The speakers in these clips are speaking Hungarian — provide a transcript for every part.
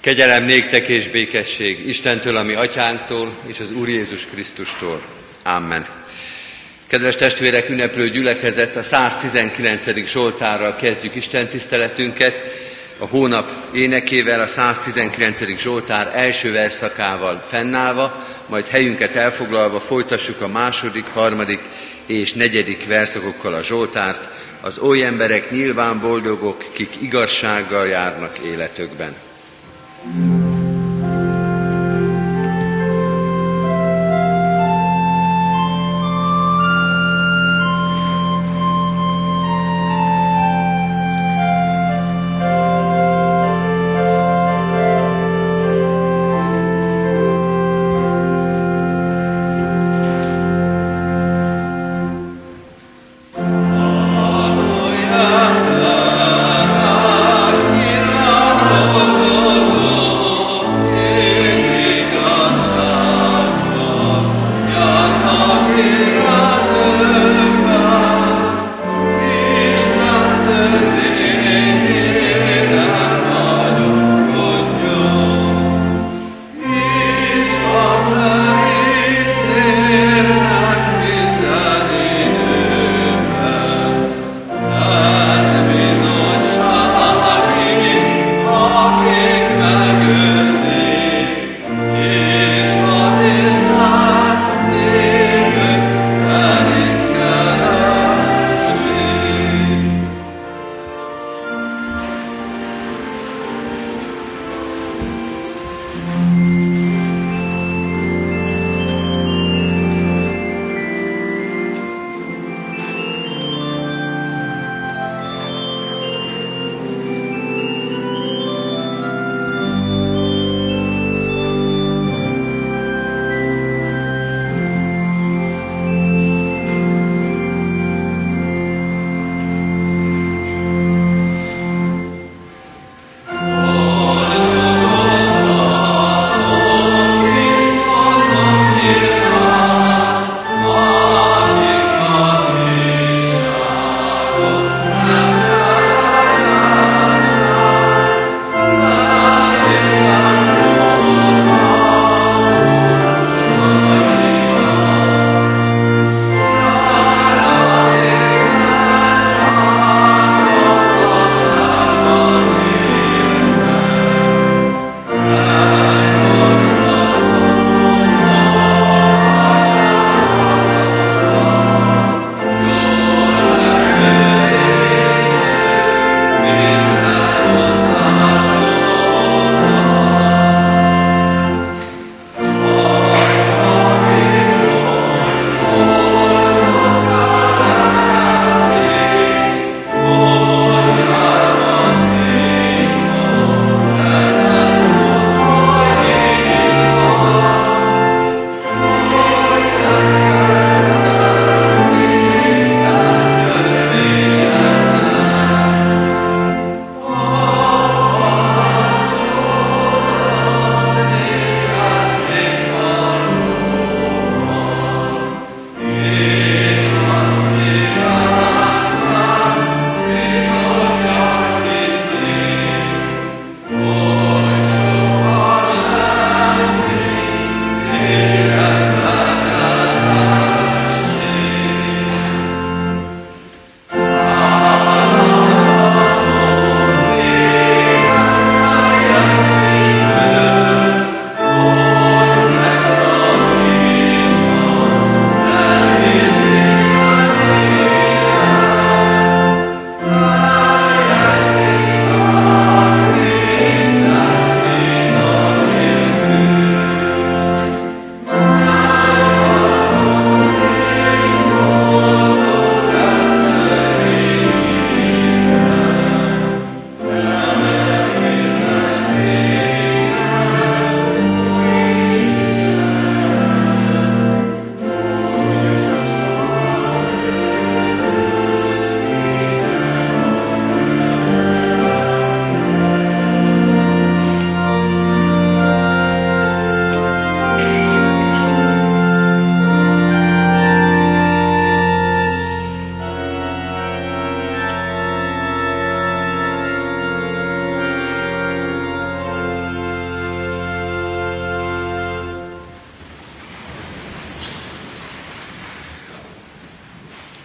Kegyelem néktek és békesség Istentől, ami atyánktól, és az Úr Jézus Krisztustól. Amen. Kedves testvérek, ünneplő gyülekezet, a 119. Zsoltárral kezdjük Isten tiszteletünket. A hónap énekével, a 119. Zsoltár első verszakával fennállva, majd helyünket elfoglalva folytassuk a második, harmadik és negyedik verszakokkal a Zsoltárt. Az oly emberek nyilván boldogok, kik igazsággal járnak életükben. Mm-hmm.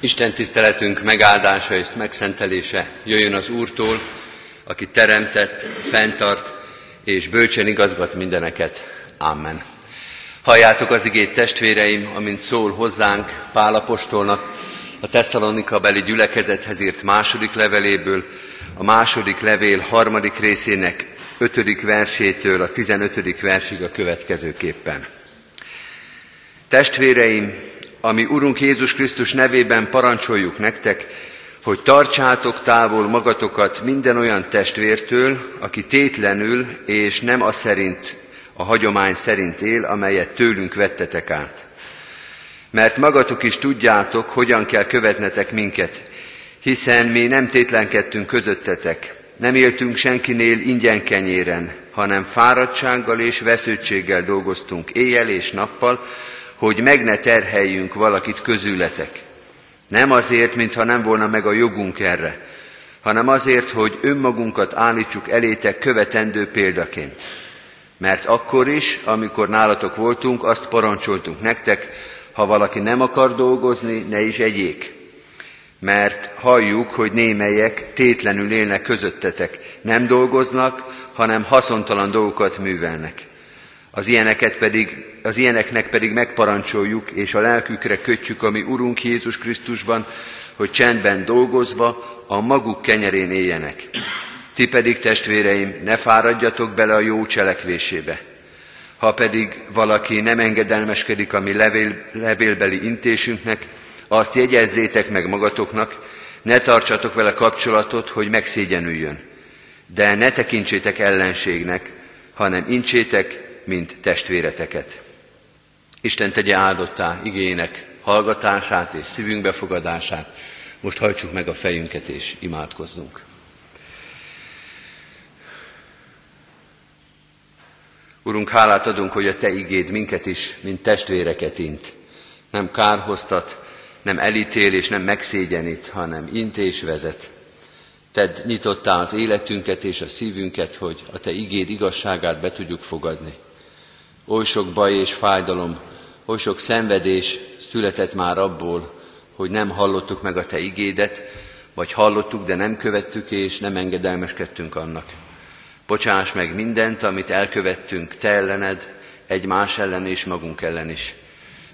Isten tiszteletünk megáldása és megszentelése jöjjön az Úrtól, aki teremtett, fenntart és bölcsen igazgat mindeneket. Amen. Halljátok az igét testvéreim, amint szól hozzánk Pálapostolnak a Tesszalonika beli gyülekezethez írt második leveléből, a második levél harmadik részének ötödik versétől a tizenötödik versig a következőképpen. Testvéreim, ami Urunk Jézus Krisztus nevében parancsoljuk nektek, hogy tartsátok távol magatokat minden olyan testvértől, aki tétlenül és nem a szerint, a hagyomány szerint él, amelyet tőlünk vettetek át. Mert magatok is tudjátok, hogyan kell követnetek minket, hiszen mi nem tétlenkedtünk közöttetek, nem éltünk senkinél ingyen kenyéren, hanem fáradtsággal és vesződtséggel dolgoztunk éjjel és nappal, hogy meg ne terheljünk valakit közületek. Nem azért, mintha nem volna meg a jogunk erre, hanem azért, hogy önmagunkat állítsuk elétek követendő példaként. Mert akkor is, amikor nálatok voltunk, azt parancsoltunk nektek, ha valaki nem akar dolgozni, ne is egyék. Mert halljuk, hogy némelyek tétlenül élnek közöttetek, nem dolgoznak, hanem haszontalan dolgokat művelnek. Az, ilyeneket pedig, az ilyeneknek pedig megparancsoljuk, és a lelkükre kötjük, ami Urunk Jézus Krisztusban, hogy csendben dolgozva a maguk kenyerén éljenek. Ti pedig, testvéreim, ne fáradjatok bele a jó cselekvésébe. Ha pedig valaki nem engedelmeskedik a mi levél, levélbeli intésünknek, azt jegyezzétek meg magatoknak, ne tartsatok vele kapcsolatot, hogy megszégyenüljön. De ne tekintsétek ellenségnek, hanem incsétek mint testvéreteket. Isten tegye áldottá igének hallgatását és szívünk befogadását. Most hajtsuk meg a fejünket és imádkozzunk. Urunk, hálát adunk, hogy a Te igéd minket is, mint testvéreket int. Nem kárhoztat, nem elítél és nem megszégyenít, hanem int és vezet. Ted nyitottá az életünket és a szívünket, hogy a Te igéd igazságát be tudjuk fogadni. Oly sok baj és fájdalom, oly sok szenvedés született már abból, hogy nem hallottuk meg a Te igédet, vagy hallottuk, de nem követtük, és nem engedelmeskedtünk annak. Bocsáss meg mindent, amit elkövettünk Te ellened, egymás ellen és magunk ellen is.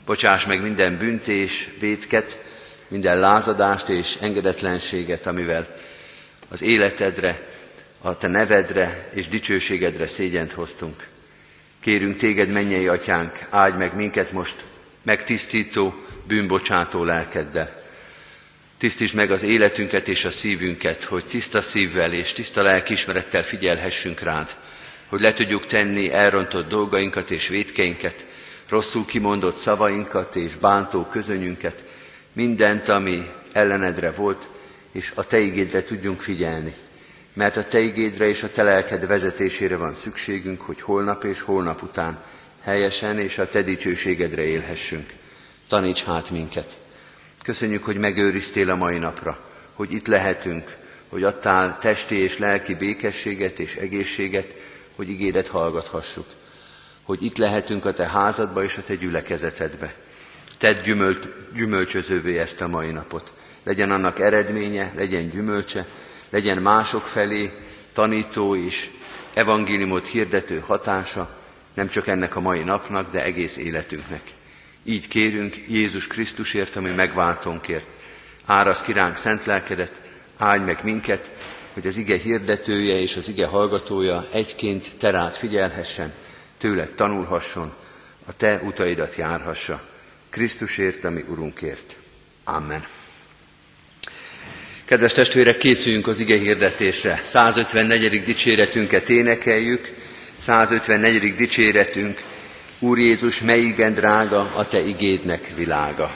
Bocsáss meg minden büntés, vétket, minden lázadást és engedetlenséget, amivel az életedre, a Te nevedre és dicsőségedre szégyent hoztunk. Kérünk téged, mennyei atyánk, áldj meg minket most megtisztító, bűnbocsátó lelkeddel. Tisztítsd meg az életünket és a szívünket, hogy tiszta szívvel és tiszta lelkismerettel figyelhessünk rád, hogy le tudjuk tenni elrontott dolgainkat és védkeinket, rosszul kimondott szavainkat és bántó közönyünket, mindent, ami ellenedre volt, és a Te igédre tudjunk figyelni mert a Te igédre és a Te lelked vezetésére van szükségünk, hogy holnap és holnap után helyesen és a Te dicsőségedre élhessünk. Taníts hát minket. Köszönjük, hogy megőriztél a mai napra, hogy itt lehetünk, hogy adtál testi és lelki békességet és egészséget, hogy igédet hallgathassuk. Hogy itt lehetünk a Te házadba és a Te gyülekezetedbe. Tedd gyümölcsözővé ezt a mai napot. Legyen annak eredménye, legyen gyümölcse, legyen mások felé tanító és evangéliumot hirdető hatása, nem csak ennek a mai napnak, de egész életünknek. Így kérünk Jézus Krisztusért, ami megváltónkért. Árasz kiránk szent lelkedet, áldj meg minket, hogy az ige hirdetője és az ige hallgatója egyként terát figyelhessen, tőled tanulhasson, a te utaidat járhassa. Krisztusért, ami Urunkért. Amen. Kedves testvérek, készüljünk az ige hirdetésre. 154. dicséretünket énekeljük. 154. dicséretünk, Úr Jézus, mely igen drága a Te igédnek világa.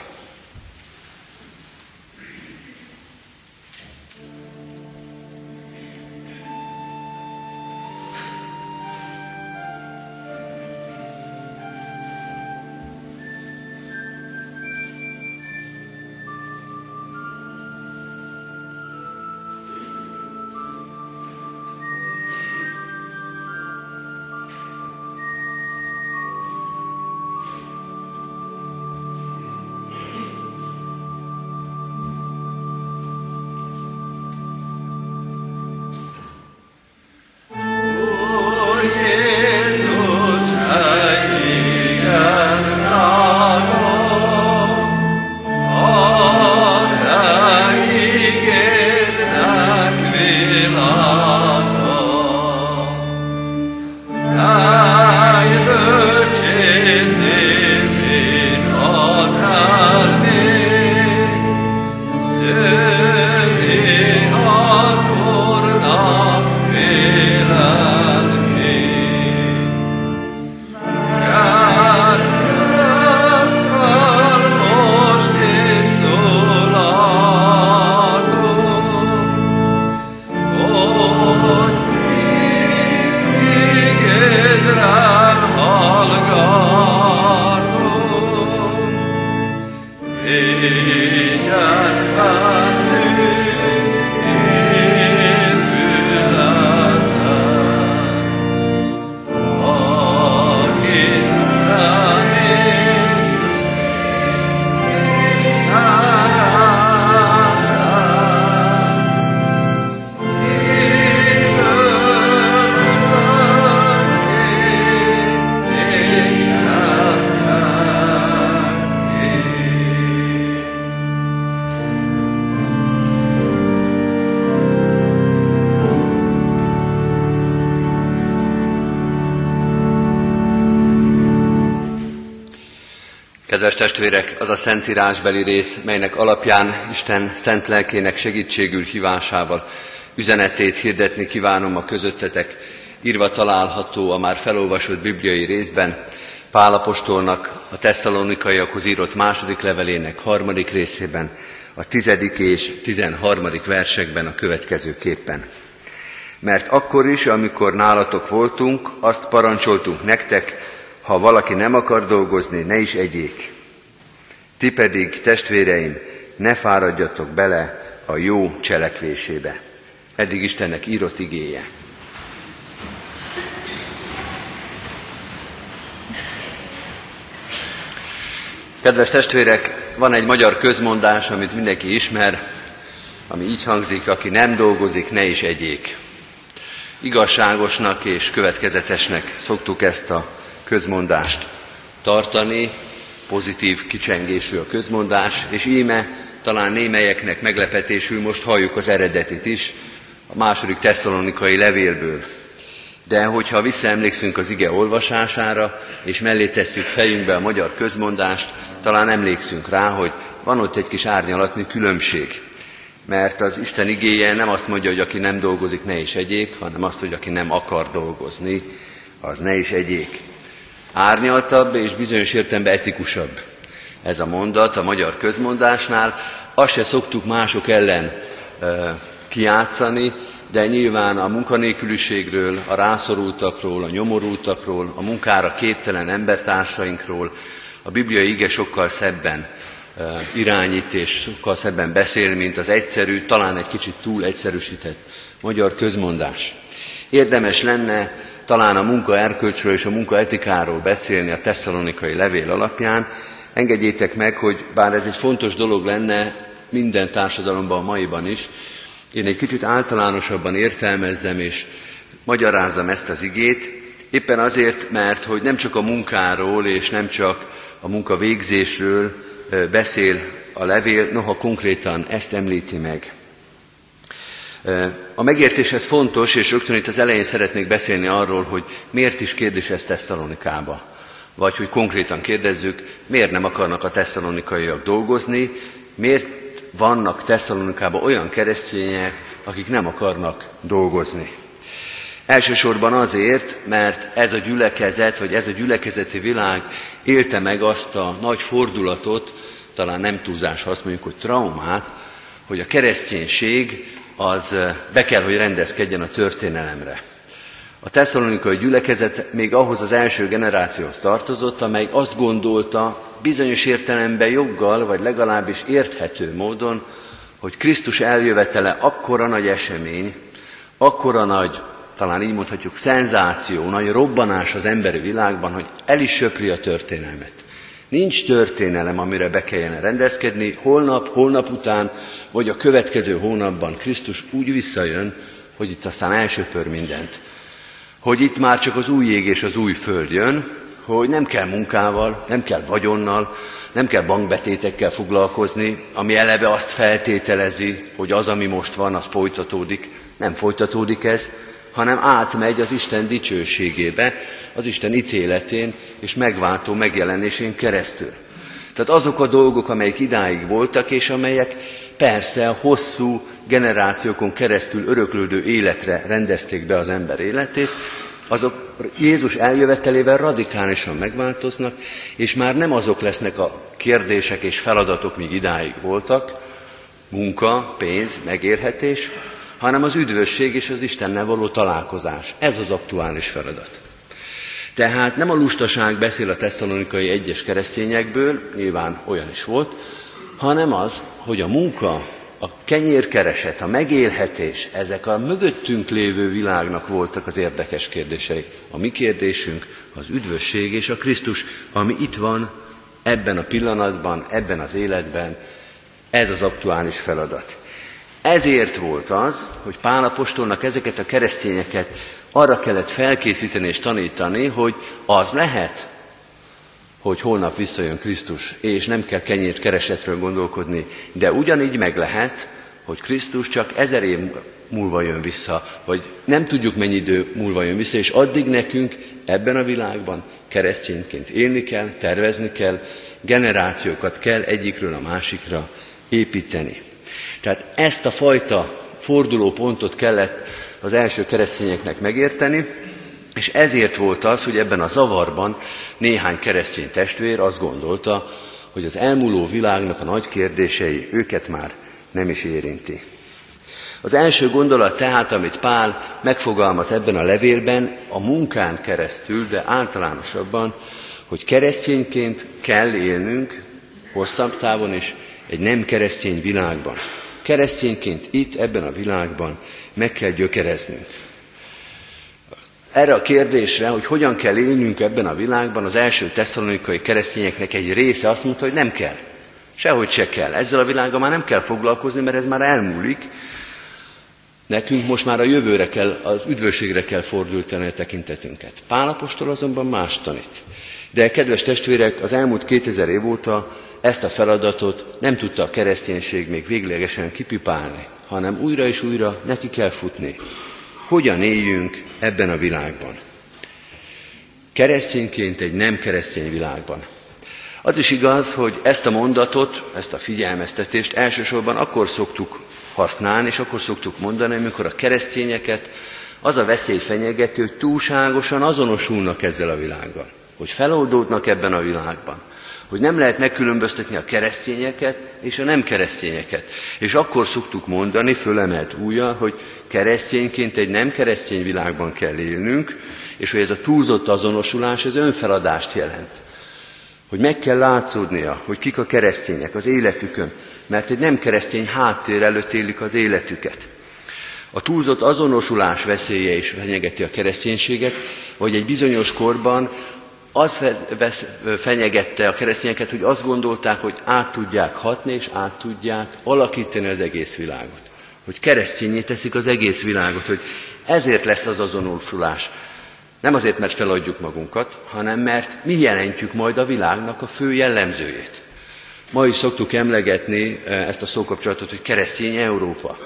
Testvérek, az a szentírásbeli rész, melynek alapján Isten szent lelkének segítségül hívásával üzenetét hirdetni kívánom a közöttetek, írva található a már felolvasott bibliai részben, Pálapostolnak a tesszalonikaiakhoz írott második levelének harmadik részében, a tizedik és tizenharmadik versekben a következőképpen. Mert akkor is, amikor nálatok voltunk, azt parancsoltunk nektek, ha valaki nem akar dolgozni, ne is egyék. Ti pedig, testvéreim, ne fáradjatok bele a jó cselekvésébe. Eddig Istennek írott igéje. Kedves testvérek, van egy magyar közmondás, amit mindenki ismer, ami így hangzik, aki nem dolgozik, ne is egyék. Igazságosnak és következetesnek szoktuk ezt a közmondást tartani, pozitív kicsengésű a közmondás, és íme talán némelyeknek meglepetésül most halljuk az eredetit is, a második tesszalonikai levélből. De hogyha visszaemlékszünk az ige olvasására, és mellé tesszük fejünkbe a magyar közmondást, talán emlékszünk rá, hogy van ott egy kis árnyalatni különbség. Mert az Isten igéje nem azt mondja, hogy aki nem dolgozik, ne is egyék, hanem azt, hogy aki nem akar dolgozni, az ne is egyék. Árnyaltabb és bizonyos értelemben etikusabb ez a mondat a magyar közmondásnál. Azt se szoktuk mások ellen e, kiátszani, de nyilván a munkanélküliségről, a rászorultakról, a nyomorultakról, a munkára képtelen embertársainkról, a bibliai ige sokkal szebben irányít és sokkal szebben beszél, mint az egyszerű, talán egy kicsit túl egyszerűsített magyar közmondás. Érdemes lenne talán a munka erkölcsről és a munka etikáról beszélni a tesszalonikai levél alapján. Engedjétek meg, hogy bár ez egy fontos dolog lenne minden társadalomban, a maiban is, én egy kicsit általánosabban értelmezzem és magyarázzam ezt az igét, éppen azért, mert hogy nem csak a munkáról és nem csak a munka végzésről beszél a levél, noha konkrétan ezt említi meg. A megértés ez fontos, és rögtön itt az elején szeretnék beszélni arról, hogy miért is kérdés ez Tesszalonikába. Vagy hogy konkrétan kérdezzük, miért nem akarnak a tesszalonikaiak dolgozni, miért vannak Tesszalonikában olyan keresztények, akik nem akarnak dolgozni. Elsősorban azért, mert ez a gyülekezet, vagy ez a gyülekezeti világ élte meg azt a nagy fordulatot, talán nem túlzás, ha azt mondjuk, hogy traumát, hogy a kereszténység az be kell, hogy rendezkedjen a történelemre. A tesszalonikai gyülekezet még ahhoz az első generációhoz tartozott, amely azt gondolta, bizonyos értelemben joggal, vagy legalábbis érthető módon, hogy Krisztus eljövetele akkora nagy esemény, akkora nagy, talán így mondhatjuk, szenzáció, nagy robbanás az emberi világban, hogy el is söpri a történelmet. Nincs történelem, amire be kellene rendezkedni, holnap, holnap után, vagy a következő hónapban Krisztus úgy visszajön, hogy itt aztán elsöpör mindent. Hogy itt már csak az új ég és az új föld jön, hogy nem kell munkával, nem kell vagyonnal, nem kell bankbetétekkel foglalkozni, ami eleve azt feltételezi, hogy az, ami most van, az folytatódik. Nem folytatódik ez, hanem átmegy az Isten dicsőségébe, az Isten ítéletén és megváltó megjelenésén keresztül. Tehát azok a dolgok, amelyek idáig voltak, és amelyek persze hosszú generációkon keresztül öröklődő életre rendezték be az ember életét, azok Jézus eljövetelével radikálisan megváltoznak, és már nem azok lesznek a kérdések és feladatok, míg idáig voltak, munka, pénz, megérhetés, hanem az üdvösség és az Istennel való találkozás. Ez az aktuális feladat. Tehát nem a lustaság beszél a tesszalonikai egyes keresztényekből, nyilván olyan is volt, hanem az, hogy a munka, a kenyérkereset, a megélhetés, ezek a mögöttünk lévő világnak voltak az érdekes kérdései. A mi kérdésünk az üdvösség és a Krisztus, ami itt van ebben a pillanatban, ebben az életben, ez az aktuális feladat. Ezért volt az, hogy Pálapostolnak ezeket a keresztényeket arra kellett felkészíteni és tanítani, hogy az lehet, hogy holnap visszajön Krisztus, és nem kell kenyért keresetről gondolkodni, de ugyanígy meg lehet, hogy Krisztus csak ezer év múlva jön vissza, vagy nem tudjuk mennyi idő múlva jön vissza, és addig nekünk ebben a világban keresztényként élni kell, tervezni kell, generációkat kell egyikről a másikra építeni. Tehát ezt a fajta fordulópontot kellett az első keresztényeknek megérteni, és ezért volt az, hogy ebben a zavarban néhány keresztény testvér azt gondolta, hogy az elmúló világnak a nagy kérdései őket már nem is érinti. Az első gondolat tehát, amit Pál megfogalmaz ebben a levélben, a munkán keresztül, de általánosabban, hogy keresztényként kell élnünk hosszabb távon is egy nem keresztény világban. Keresztényként itt, ebben a világban meg kell gyökereznünk. Erre a kérdésre, hogy hogyan kell élnünk ebben a világban, az első tesszalonikai keresztényeknek egy része azt mondta, hogy nem kell. Sehogy se kell. Ezzel a világgal már nem kell foglalkozni, mert ez már elmúlik. Nekünk most már a jövőre kell, az üdvösségre kell fordultani a tekintetünket. Pálapostól azonban más tanít. De kedves testvérek, az elmúlt 2000 év óta ezt a feladatot nem tudta a kereszténység még véglegesen kipipálni, hanem újra és újra neki kell futni. Hogyan éljünk ebben a világban? Keresztényként egy nem keresztény világban. Az is igaz, hogy ezt a mondatot, ezt a figyelmeztetést elsősorban akkor szoktuk használni, és akkor szoktuk mondani, amikor a keresztényeket az a veszély fenyegető, túlságosan azonosulnak ezzel a világgal, hogy feloldódnak ebben a világban, hogy nem lehet megkülönböztetni a keresztényeket és a nem keresztényeket. És akkor szoktuk mondani, fölemelt újjal, hogy keresztényként egy nem keresztény világban kell élnünk, és hogy ez a túlzott azonosulás, ez önfeladást jelent. Hogy meg kell látszódnia, hogy kik a keresztények az életükön, mert egy nem keresztény háttér előtt élik az életüket. A túlzott azonosulás veszélye is fenyegeti a kereszténységet, hogy egy bizonyos korban az fenyegette a keresztényeket, hogy azt gondolták, hogy át tudják hatni és át tudják alakítani az egész világot. Hogy keresztényé teszik az egész világot, hogy ezért lesz az azonosulás. Nem azért, mert feladjuk magunkat, hanem mert mi jelentjük majd a világnak a fő jellemzőjét. Ma is szoktuk emlegetni eh, ezt a szókapcsolatot, hogy keresztény Európa.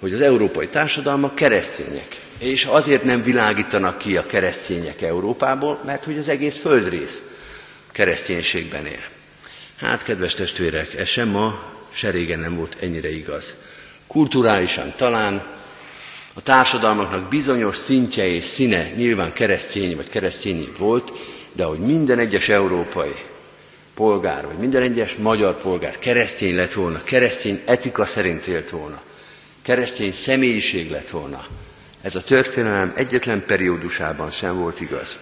Hogy az európai társadalmak keresztények. És azért nem világítanak ki a keresztények Európából, mert hogy az egész földrész kereszténységben él. Hát, kedves testvérek, ez sem ma, se régen nem volt ennyire igaz. Kulturálisan talán a társadalmaknak bizonyos szintje és színe nyilván keresztény vagy keresztényi volt, de hogy minden egyes európai polgár, vagy minden egyes magyar polgár keresztény lett volna, keresztény etika szerint élt volna, keresztény személyiség lett volna, ez a történelem egyetlen periódusában sem volt igaz.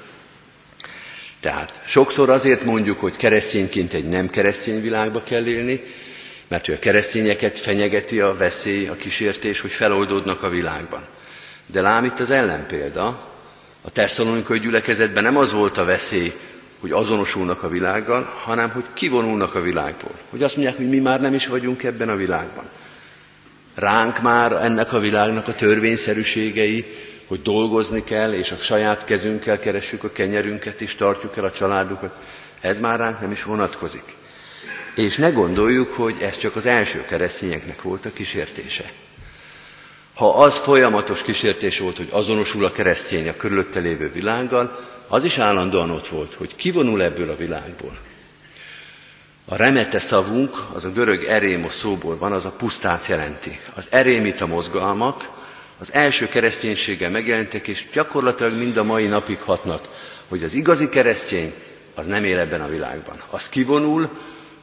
Tehát sokszor azért mondjuk, hogy keresztényként egy nem keresztény világba kell élni, mert a keresztényeket fenyegeti a veszély, a kísértés, hogy feloldódnak a világban. De lám itt az ellenpélda, a tesszalonikai gyülekezetben nem az volt a veszély, hogy azonosulnak a világgal, hanem hogy kivonulnak a világból. Hogy azt mondják, hogy mi már nem is vagyunk ebben a világban. Ránk már ennek a világnak a törvényszerűségei, hogy dolgozni kell, és a saját kezünkkel keressük a kenyerünket, és tartjuk el a családukat. Ez már ránk nem is vonatkozik. És ne gondoljuk, hogy ez csak az első keresztényeknek volt a kísértése. Ha az folyamatos kísértés volt, hogy azonosul a keresztény a körülötte lévő világgal, az is állandóan ott volt, hogy kivonul ebből a világból. A remete szavunk, az a görög erémos szóból van, az a pusztát jelenti. Az erémita mozgalmak az első kereszténységgel megjelentek, és gyakorlatilag mind a mai napig hatnak, hogy az igazi keresztény az nem él ebben a világban. Az kivonul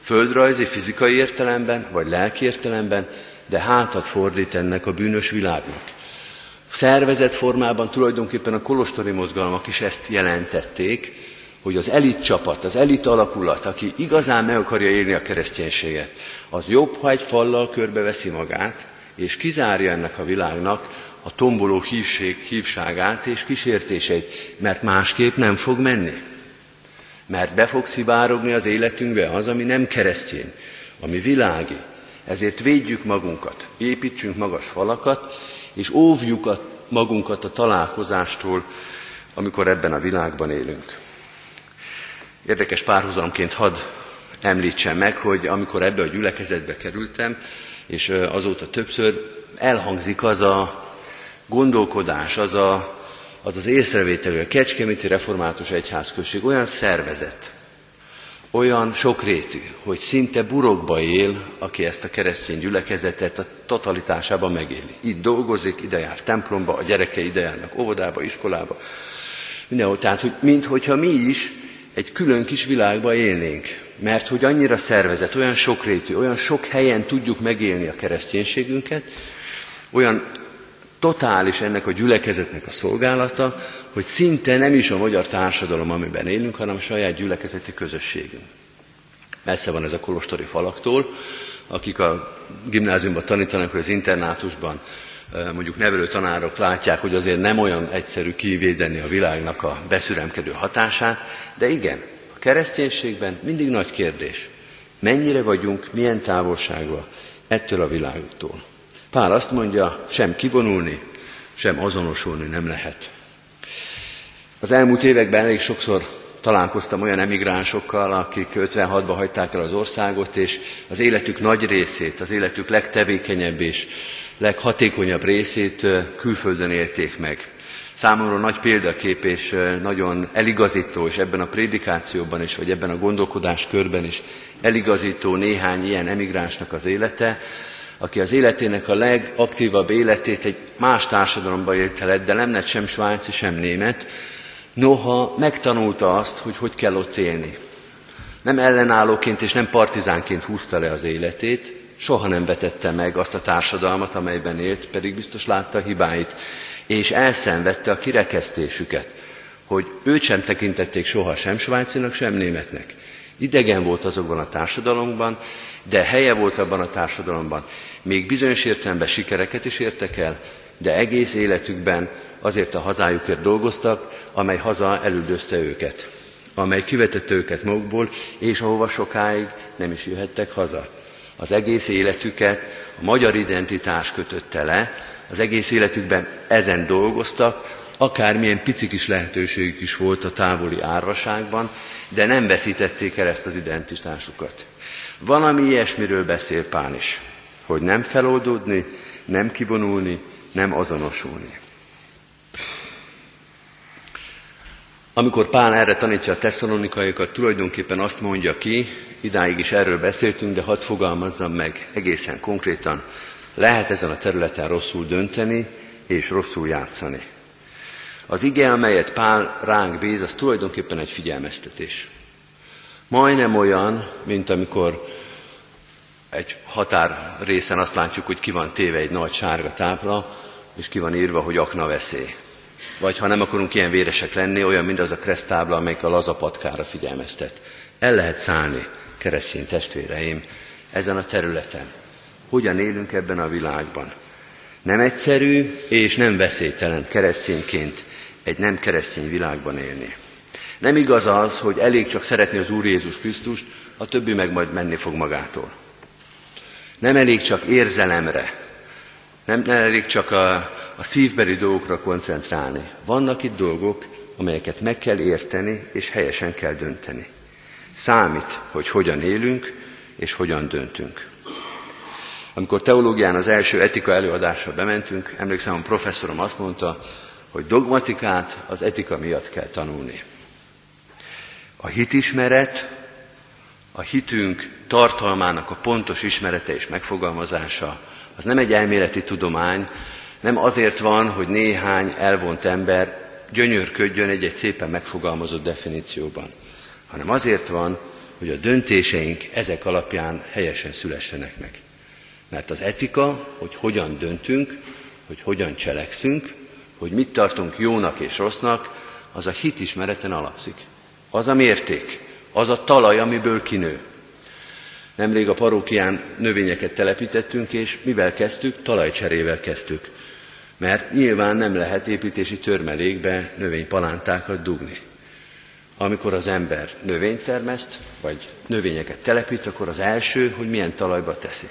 földrajzi, fizikai értelemben, vagy lelki értelemben, de hátat fordít ennek a bűnös világnak. Szervezett formában tulajdonképpen a kolostori mozgalmak is ezt jelentették, hogy az elit csapat, az elit alakulat, aki igazán meg akarja élni a kereszténységet, az jobb, ha egy fallal körbeveszi magát, és kizárja ennek a világnak a tomboló hívség, hívságát és kísértéseit, mert másképp nem fog menni. Mert be fog szivárogni az életünkbe az, ami nem keresztény, ami világi. Ezért védjük magunkat, építsünk magas falakat, és óvjuk a, magunkat a találkozástól, amikor ebben a világban élünk. Érdekes párhuzamként hadd említsem meg, hogy amikor ebbe a gyülekezetbe kerültem, és azóta többször elhangzik az a gondolkodás, az a, az, az észrevétel, hogy a Kecskeméti Református Egyházközség olyan szervezet, olyan sokrétű, hogy szinte burokba él, aki ezt a keresztény gyülekezetet a totalitásában megéli. Itt dolgozik, ide jár templomba, a gyereke ide járnak óvodába, iskolába, mindenhol. Tehát, hogy minthogyha mi is egy külön kis világba élnénk, mert hogy annyira szervezet, olyan sokrétű, olyan sok helyen tudjuk megélni a kereszténységünket, olyan totális ennek a gyülekezetnek a szolgálata, hogy szinte nem is a magyar társadalom, amiben élünk, hanem a saját gyülekezeti közösségünk. Messze van ez a kolostori falaktól, akik a gimnáziumban tanítanak, hogy az internátusban mondjuk nevelő tanárok látják, hogy azért nem olyan egyszerű kivédeni a világnak a beszüremkedő hatását, de igen, a kereszténységben mindig nagy kérdés, mennyire vagyunk, milyen távolságban ettől a világtól. Pál azt mondja, sem kivonulni, sem azonosulni nem lehet. Az elmúlt években elég sokszor találkoztam olyan emigránsokkal, akik 56-ba hagyták el az országot, és az életük nagy részét, az életük legtevékenyebb és leghatékonyabb részét külföldön élték meg. Számomra nagy példakép és nagyon eligazító, és ebben a prédikációban is, vagy ebben a gondolkodás körben is eligazító néhány ilyen emigránsnak az élete, aki az életének a legaktívabb életét egy más társadalomba élte lett, de nem lett sem svájci, sem német, noha megtanulta azt, hogy hogy kell ott élni. Nem ellenállóként és nem partizánként húzta le az életét, soha nem vetette meg azt a társadalmat, amelyben élt, pedig biztos látta a hibáit, és elszenvedte a kirekesztésüket, hogy őt sem tekintették soha sem svájcinak, sem németnek. Idegen volt azokban a társadalomban, de helye volt abban a társadalomban. Még bizonyos értelemben sikereket is értek el, de egész életükben azért a hazájukért dolgoztak, amely haza elüldözte őket, amely kivetette őket magukból, és ahova sokáig nem is jöhettek haza. Az egész életüket a magyar identitás kötötte le, az egész életükben ezen dolgoztak, akármilyen pici kis lehetőségük is volt a távoli árvaságban, de nem veszítették el ezt az identitásukat. Valami ilyesmiről beszél Pál is, hogy nem feloldódni, nem kivonulni, nem azonosulni. Amikor Pál erre tanítja a tesszalonikaiakat, tulajdonképpen azt mondja ki, idáig is erről beszéltünk, de hadd fogalmazzam meg egészen konkrétan, lehet ezen a területen rosszul dönteni és rosszul játszani. Az ige, amelyet Pál ránk bíz, az tulajdonképpen egy figyelmeztetés. Majdnem olyan, mint amikor egy határ részen azt látjuk, hogy ki van téve egy nagy sárga tápla, és ki van írva, hogy akna veszély. Vagy ha nem akarunk ilyen véresek lenni, olyan, mint az a kresztábla, amelyik a lazapatkára figyelmeztet. El lehet szállni, keresztény testvéreim, ezen a területen. Hogyan élünk ebben a világban? Nem egyszerű és nem veszélytelen keresztényként egy nem keresztény világban élni. Nem igaz az, hogy elég csak szeretni az Úr Jézus Krisztust, a többi meg majd menni fog magától. Nem elég csak érzelemre, nem, nem elég csak a, a szívbeli dolgokra koncentrálni. Vannak itt dolgok, amelyeket meg kell érteni, és helyesen kell dönteni. Számít, hogy hogyan élünk, és hogyan döntünk. Amikor teológián az első etika előadásra bementünk, emlékszem, a professzorom azt mondta, hogy dogmatikát az etika miatt kell tanulni. A hitismeret, a hitünk tartalmának a pontos ismerete és megfogalmazása, az nem egy elméleti tudomány, nem azért van, hogy néhány elvont ember gyönyörködjön egy-egy szépen megfogalmazott definícióban, hanem azért van, hogy a döntéseink ezek alapján helyesen szülessenek meg. Mert az etika, hogy hogyan döntünk, hogy hogyan cselekszünk, hogy mit tartunk jónak és rossznak, az a hit ismereten alapszik. Az a mérték, az a talaj, amiből kinő. Nemrég a parókián növényeket telepítettünk, és mivel kezdtük? Talajcserével kezdtük. Mert nyilván nem lehet építési törmelékbe növénypalántákat dugni. Amikor az ember növényt termeszt, vagy növényeket telepít, akkor az első, hogy milyen talajba teszi.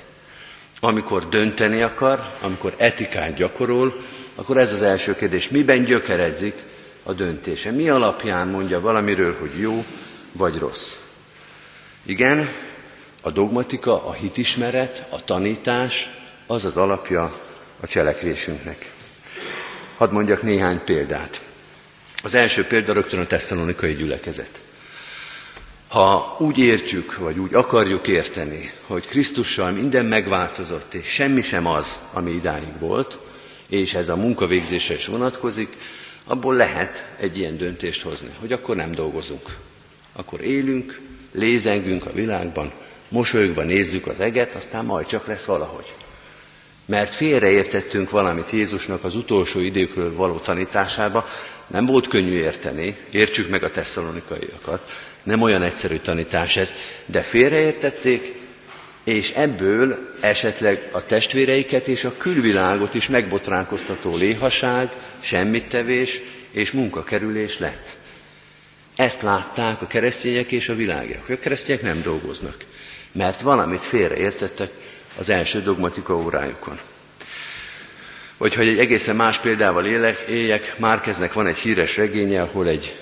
Amikor dönteni akar, amikor etikát gyakorol, akkor ez az első kérdés, miben gyökeredzik a döntése? Mi alapján mondja valamiről, hogy jó vagy rossz? Igen, A dogmatika, a hitismeret, a tanítás, az az alapja a cselekvésünknek. Hadd mondjak néhány példát. Az első példa rögtön a tesszalonikai gyülekezet. Ha úgy értjük, vagy úgy akarjuk érteni, hogy Krisztussal minden megváltozott, és semmi sem az, ami idáig volt, és ez a munkavégzésre is vonatkozik, abból lehet egy ilyen döntést hozni, hogy akkor nem dolgozunk. Akkor élünk, lézengünk a világban, mosolyogva nézzük az eget, aztán majd csak lesz valahogy. Mert félreértettünk valamit Jézusnak az utolsó időkről való tanításába, nem volt könnyű érteni, értsük meg a tesszalonikaiakat, nem olyan egyszerű tanítás ez, de félreértették, és ebből esetleg a testvéreiket és a külvilágot is megbotránkoztató léhaság, semmittevés és munkakerülés lett. Ezt látták a keresztények és a világok. A keresztények nem dolgoznak, mert valamit félreértettek az első dogmatika órájukon. Vagy hogy egy egészen más példával élek, éljek, Márkeznek van egy híres regénye, ahol egy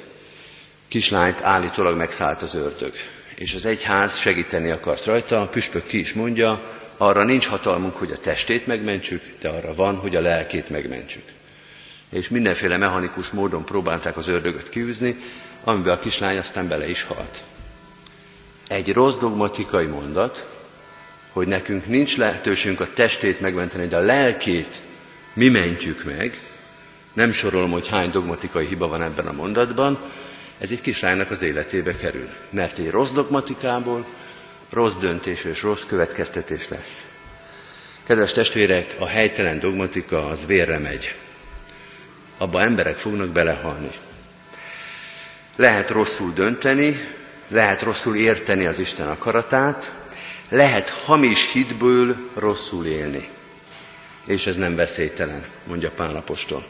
kislányt állítólag megszállt az ördög. És az egyház segíteni akart rajta, a püspök ki is mondja, arra nincs hatalmunk, hogy a testét megmentsük, de arra van, hogy a lelkét megmentsük. És mindenféle mechanikus módon próbálták az ördögöt kiűzni, amiben a kislány aztán bele is halt. Egy rossz dogmatikai mondat, hogy nekünk nincs lehetőségünk a testét megmenteni, de a lelkét mi mentjük meg, nem sorolom, hogy hány dogmatikai hiba van ebben a mondatban, ez egy kislánynak az életébe kerül. Mert egy rossz dogmatikából rossz döntés és rossz következtetés lesz. Kedves testvérek, a helytelen dogmatika az vérre megy. Abba emberek fognak belehalni. Lehet rosszul dönteni, lehet rosszul érteni az Isten akaratát, lehet hamis hitből rosszul élni. És ez nem veszélytelen, mondja Pál apostol.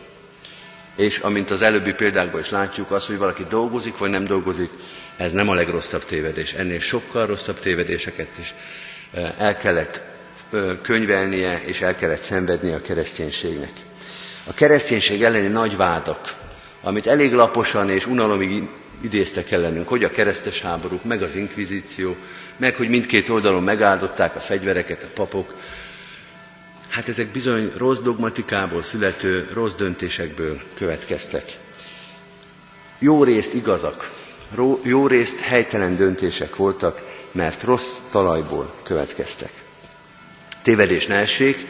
És amint az előbbi példákban is látjuk, az, hogy valaki dolgozik vagy nem dolgozik, ez nem a legrosszabb tévedés. Ennél sokkal rosszabb tévedéseket is el kellett könyvelnie, és el kellett szenvednie a kereszténységnek. A kereszténység elleni nagy vádak, amit elég laposan és unalomig idéztek ellenünk, hogy a keresztes háborúk, meg az inkvizíció, meg hogy mindkét oldalon megáldották a fegyvereket a papok, hát ezek bizony rossz dogmatikából születő, rossz döntésekből következtek. Jó részt igazak, jó részt helytelen döntések voltak, mert rossz talajból következtek. Tévedés ne essék,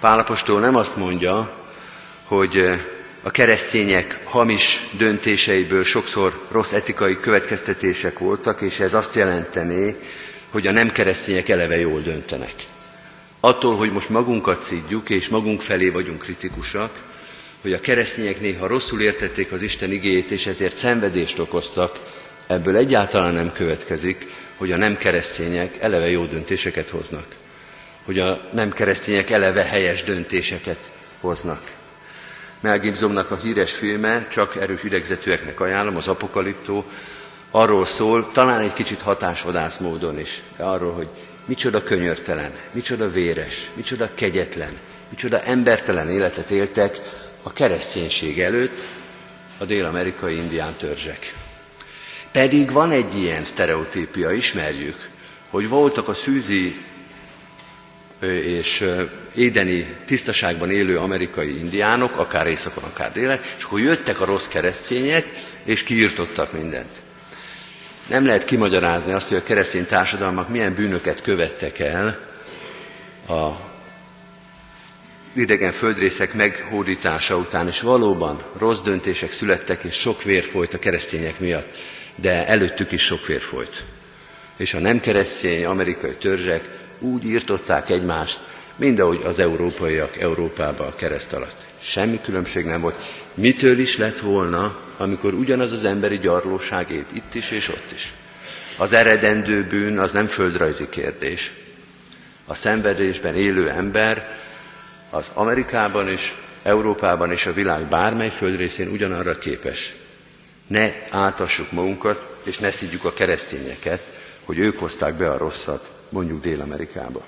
Pálapostól nem azt mondja, hogy a keresztények hamis döntéseiből sokszor rossz etikai következtetések voltak, és ez azt jelentené, hogy a nem keresztények eleve jól döntenek. Attól, hogy most magunkat szídjuk, és magunk felé vagyunk kritikusak, hogy a keresztények néha rosszul értették az Isten igéjét, és ezért szenvedést okoztak, ebből egyáltalán nem következik, hogy a nem keresztények eleve jó döntéseket hoznak. Hogy a nem keresztények eleve helyes döntéseket hoznak. Mel Gibsonnak a híres filme, csak erős idegzetűeknek ajánlom, az Apokaliptó, arról szól, talán egy kicsit hatásvadász módon is, de arról, hogy micsoda könyörtelen, micsoda véres, micsoda kegyetlen, micsoda embertelen életet éltek a kereszténység előtt a dél-amerikai indián törzsek. Pedig van egy ilyen sztereotípia, ismerjük, hogy voltak a szűzi és édeni tisztaságban élő amerikai indiánok, akár északon, akár délen, és akkor jöttek a rossz keresztények, és kiirtottak mindent. Nem lehet kimagyarázni azt, hogy a keresztény társadalmak milyen bűnöket követtek el a idegen földrészek meghódítása után, és valóban rossz döntések születtek, és sok vér folyt a keresztények miatt, de előttük is sok vér folyt. És a nem keresztény amerikai törzsek úgy írtották egymást, mint ahogy az európaiak Európába a kereszt alatt. Semmi különbség nem volt. Mitől is lett volna, amikor ugyanaz az emberi gyarlóság ét itt is és ott is. Az eredendő bűn az nem földrajzi kérdés. A szenvedésben élő ember az Amerikában is, Európában és a világ bármely földrészén ugyanarra képes. Ne átassuk magunkat, és ne szidjuk a keresztényeket, hogy ők hozták be a rosszat, mondjuk Dél-Amerikába.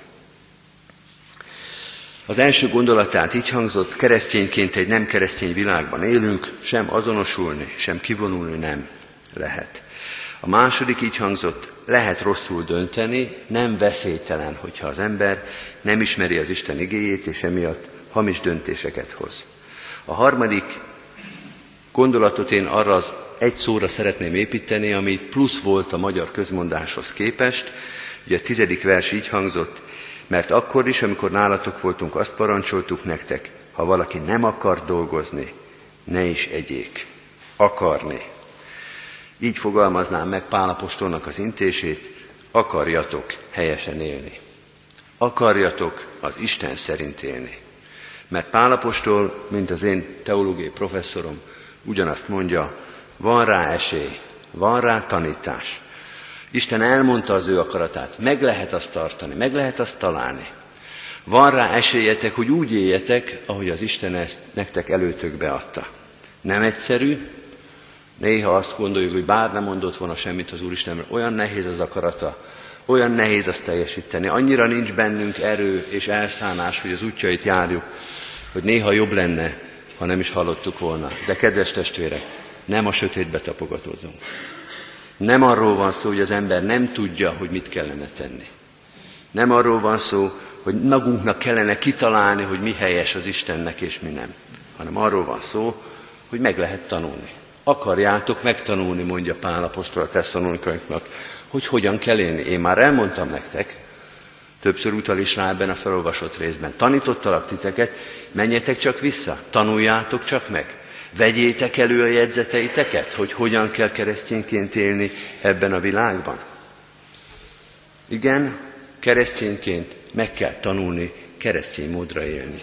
Az első gondolatát így hangzott, keresztényként egy nem keresztény világban élünk, sem azonosulni, sem kivonulni nem lehet. A második így hangzott, lehet rosszul dönteni, nem veszélytelen, hogyha az ember nem ismeri az Isten igéjét, és emiatt hamis döntéseket hoz. A harmadik gondolatot én arra az egy szóra szeretném építeni, ami plusz volt a magyar közmondáshoz képest. Ugye a tizedik vers így hangzott, mert akkor is, amikor nálatok voltunk, azt parancsoltuk nektek, ha valaki nem akar dolgozni, ne is egyék. Akarni. Így fogalmaznám meg Pálapostolnak az intését, akarjatok helyesen élni. Akarjatok az Isten szerint élni. Mert Pálapostól, mint az én teológiai professzorom, ugyanazt mondja, van rá esély, van rá tanítás. Isten elmondta az ő akaratát, meg lehet azt tartani, meg lehet azt találni. Van rá esélyetek, hogy úgy éljetek, ahogy az Isten ezt nektek előtökbe adta. Nem egyszerű, néha azt gondoljuk, hogy bár nem mondott volna semmit az Úristen, mert olyan nehéz az akarata, olyan nehéz azt teljesíteni, annyira nincs bennünk erő és elszánás, hogy az útjait járjuk, hogy néha jobb lenne, ha nem is hallottuk volna. De kedves testvérek, nem a sötétbe tapogatózunk. Nem arról van szó, hogy az ember nem tudja, hogy mit kellene tenni. Nem arról van szó, hogy magunknak kellene kitalálni, hogy mi helyes az Istennek és mi nem. Hanem arról van szó, hogy meg lehet tanulni. Akarjátok megtanulni, mondja Pál apostol a tesszalonikaiknak, hogy hogyan kell élni. Én már elmondtam nektek, többször utal is rá ebben a felolvasott részben. Tanítottalak titeket, menjetek csak vissza, tanuljátok csak meg. Vegyétek elő a jegyzeteiteket, hogy hogyan kell keresztényként élni ebben a világban. Igen, keresztényként meg kell tanulni keresztény módra élni.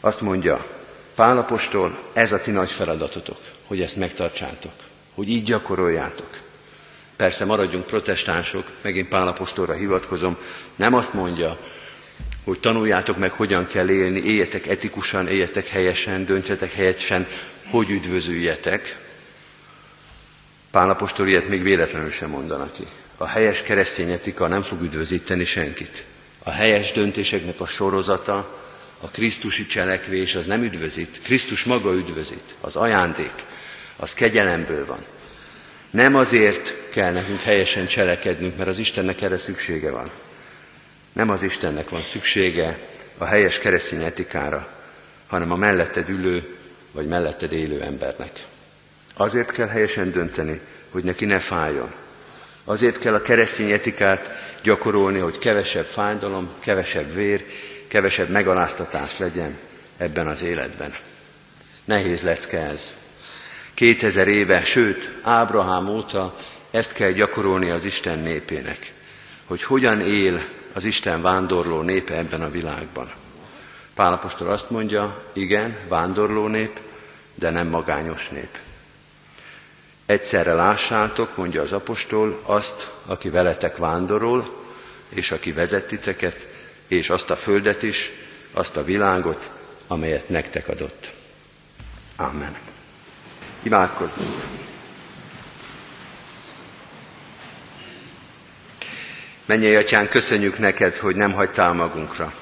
Azt mondja Pálapostól, ez a ti nagy feladatotok, hogy ezt megtartsátok, hogy így gyakoroljátok. Persze maradjunk protestánsok, megint Pálapostolra hivatkozom, nem azt mondja, hogy tanuljátok meg, hogyan kell élni, éljetek etikusan, éljetek helyesen, döntsetek helyesen, hogy üdvözüljetek. Pálapostól ilyet még véletlenül sem mondanak ki. A helyes keresztény etika nem fog üdvözíteni senkit. A helyes döntéseknek a sorozata, a Krisztusi cselekvés az nem üdvözít. Krisztus maga üdvözít. Az ajándék, az kegyelemből van. Nem azért kell nekünk helyesen cselekednünk, mert az Istennek erre szüksége van, nem az Istennek van szüksége a helyes keresztény etikára, hanem a melletted ülő vagy melletted élő embernek. Azért kell helyesen dönteni, hogy neki ne fájjon. Azért kell a keresztény etikát gyakorolni, hogy kevesebb fájdalom, kevesebb vér, kevesebb megaláztatás legyen ebben az életben. Nehéz lecke ez. Kétezer éve, sőt, Ábrahám óta ezt kell gyakorolni az Isten népének, hogy hogyan él az Isten vándorló népe ebben a világban. Pálapostól azt mondja, igen, vándorló nép, de nem magányos nép. Egyszerre lássátok, mondja az apostol, azt, aki veletek vándorol, és aki vezet titeket, és azt a földet is, azt a világot, amelyet nektek adott. Amen. Imádkozzunk! Mennyei atyán, köszönjük neked, hogy nem hagytál magunkra.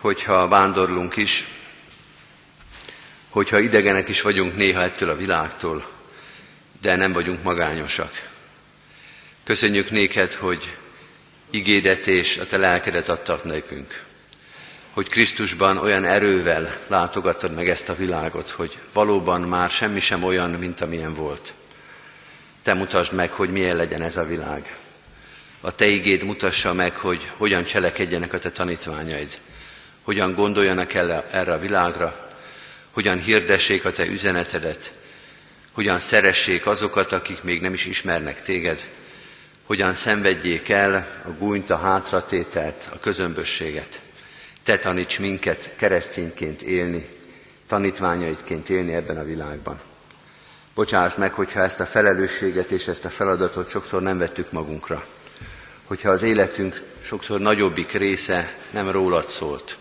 Hogyha vándorlunk is, hogyha idegenek is vagyunk néha ettől a világtól, de nem vagyunk magányosak. Köszönjük néked, hogy igédet és a te lelkedet adtak nekünk. Hogy Krisztusban olyan erővel látogattad meg ezt a világot, hogy valóban már semmi sem olyan, mint amilyen volt. Te mutasd meg, hogy milyen legyen ez a világ a Te igéd mutassa meg, hogy hogyan cselekedjenek a Te tanítványaid, hogyan gondoljanak el erre a világra, hogyan hirdessék a Te üzenetedet, hogyan szeressék azokat, akik még nem is ismernek Téged, hogyan szenvedjék el a gúnyt, a hátratételt, a közömbösséget. Te taníts minket keresztényként élni, tanítványaidként élni ebben a világban. Bocsáss meg, hogyha ezt a felelősséget és ezt a feladatot sokszor nem vettük magunkra hogyha az életünk sokszor nagyobbik része nem rólad szólt,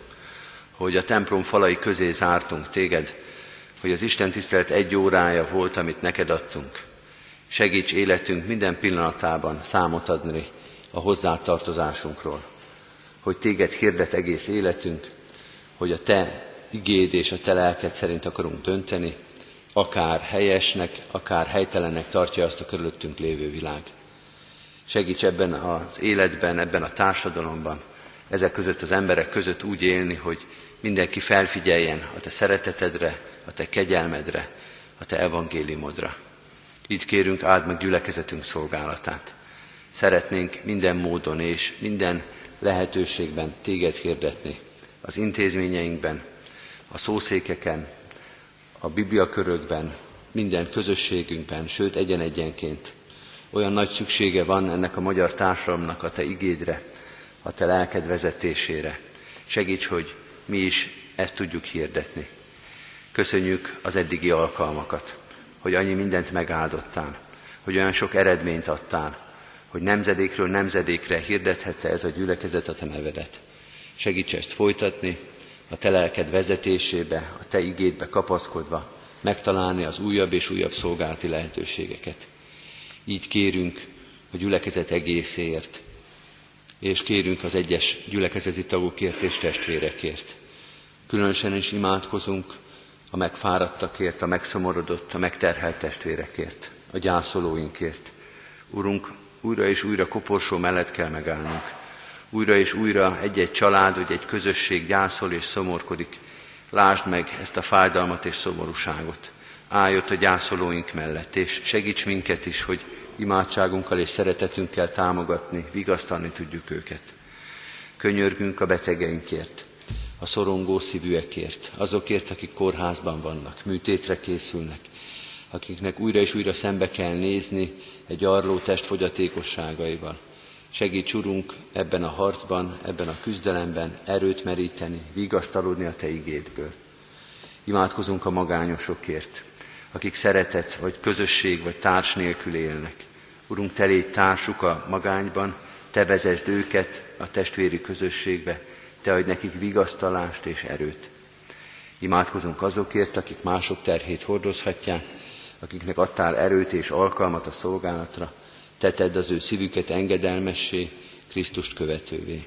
hogy a templom falai közé zártunk téged, hogy az Isten tisztelet egy órája volt, amit neked adtunk. Segíts életünk minden pillanatában számot adni a hozzátartozásunkról, hogy téged hirdet egész életünk, hogy a te igéd és a te lelked szerint akarunk dönteni, akár helyesnek, akár helytelennek tartja azt a körülöttünk lévő világ. Segíts ebben az életben, ebben a társadalomban, ezek között az emberek között úgy élni, hogy mindenki felfigyeljen a te szeretetedre, a te kegyelmedre, a te evangéliumodra. Így kérünk, áld meg gyülekezetünk szolgálatát. Szeretnénk minden módon és minden lehetőségben téged hirdetni. Az intézményeinkben, a szószékeken, a bibliakörökben, minden közösségünkben, sőt egyen-egyenként. Olyan nagy szüksége van ennek a magyar társadalomnak a te igédre, a te lelked vezetésére. Segíts, hogy mi is ezt tudjuk hirdetni. Köszönjük az eddigi alkalmakat, hogy annyi mindent megáldottál, hogy olyan sok eredményt adtál, hogy nemzedékről nemzedékre hirdethette ez a gyülekezet a te nevedet. Segíts ezt folytatni, a te lelked vezetésébe, a te igédbe kapaszkodva, megtalálni az újabb és újabb szolgálati lehetőségeket. Így kérünk a gyülekezet egészéért, és kérünk az egyes gyülekezeti tagokért és testvérekért. Különösen is imádkozunk a megfáradtakért, a megszomorodott, a megterhelt testvérekért, a gyászolóinkért. Urunk, újra és újra koporsó mellett kell megállnunk. Újra és újra egy-egy család vagy egy közösség gyászol és szomorkodik. Lásd meg ezt a fájdalmat és szomorúságot. Állj a gyászolóink mellett, és segíts minket is, hogy imádságunkkal és szeretetünkkel támogatni, vigasztalni tudjuk őket. Könyörgünk a betegeinkért, a szorongó szívűekért, azokért, akik kórházban vannak, műtétre készülnek, akiknek újra és újra szembe kell nézni egy arló test fogyatékosságaival. Segíts, Urunk, ebben a harcban, ebben a küzdelemben erőt meríteni, vigasztalódni a Te igédből. Imádkozunk a magányosokért, akik szeretet, vagy közösség, vagy társ nélkül élnek. Urunk, Te légy társuk a magányban, Te vezesd őket a testvéri közösségbe, Te adj nekik vigasztalást és erőt. Imádkozunk azokért, akik mások terhét hordozhatják, akiknek adtál erőt és alkalmat a szolgálatra, te tedd az ő szívüket engedelmessé, Krisztust követővé.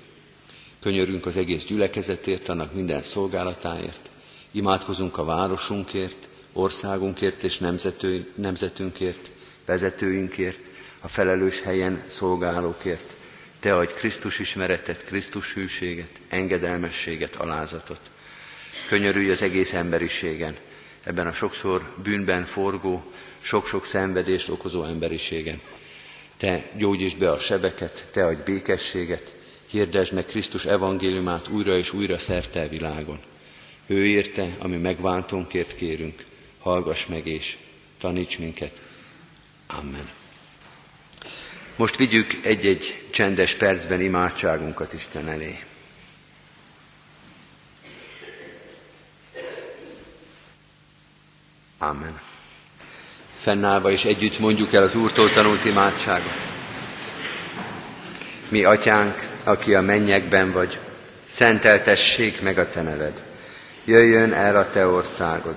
Könyörünk az egész gyülekezetért, annak minden szolgálatáért, imádkozunk a városunkért, országunkért és nemzető, nemzetünkért, vezetőinkért, a felelős helyen szolgálókért. Te adj Krisztus ismeretet, Krisztus hűséget, engedelmességet, alázatot. Könyörülj az egész emberiségen, ebben a sokszor bűnben forgó, sok-sok szenvedést okozó emberiségen. Te gyógyítsd be a sebeket, Te adj békességet, hirdesd meg Krisztus evangéliumát újra és újra szerte a világon. Ő érte, ami megváltónkért kérünk, hallgass meg és taníts minket. Amen. Most vigyük egy-egy csendes percben imádságunkat Isten elé. Amen. Fennállva és együtt mondjuk el az Úrtól tanult imádságot. Mi, Atyánk, aki a mennyekben vagy, szenteltessék meg a Te neved. Jöjjön el a Te országod,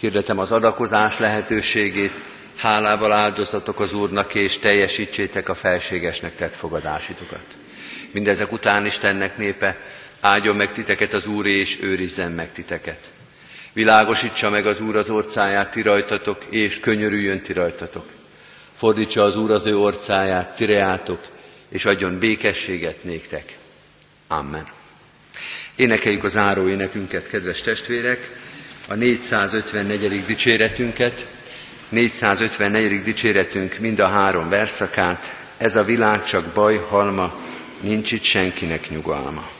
Hirdetem az adakozás lehetőségét, hálával áldozatok az Úrnak, és teljesítsétek a felségesnek tett fogadásitokat. Mindezek után Istennek népe, áldjon meg titeket az Úr, és őrizzen meg titeket. Világosítsa meg az Úr az orcáját ti rajtatok, és könyörüljön ti rajtatok. Fordítsa az Úr az ő orcáját ti reátok, és adjon békességet néktek. Amen. Énekeljük az áró énekünket, kedves testvérek, a 454. dicséretünket, 454. dicséretünk mind a három verszakát, ez a világ csak baj, halma, nincs itt senkinek nyugalma.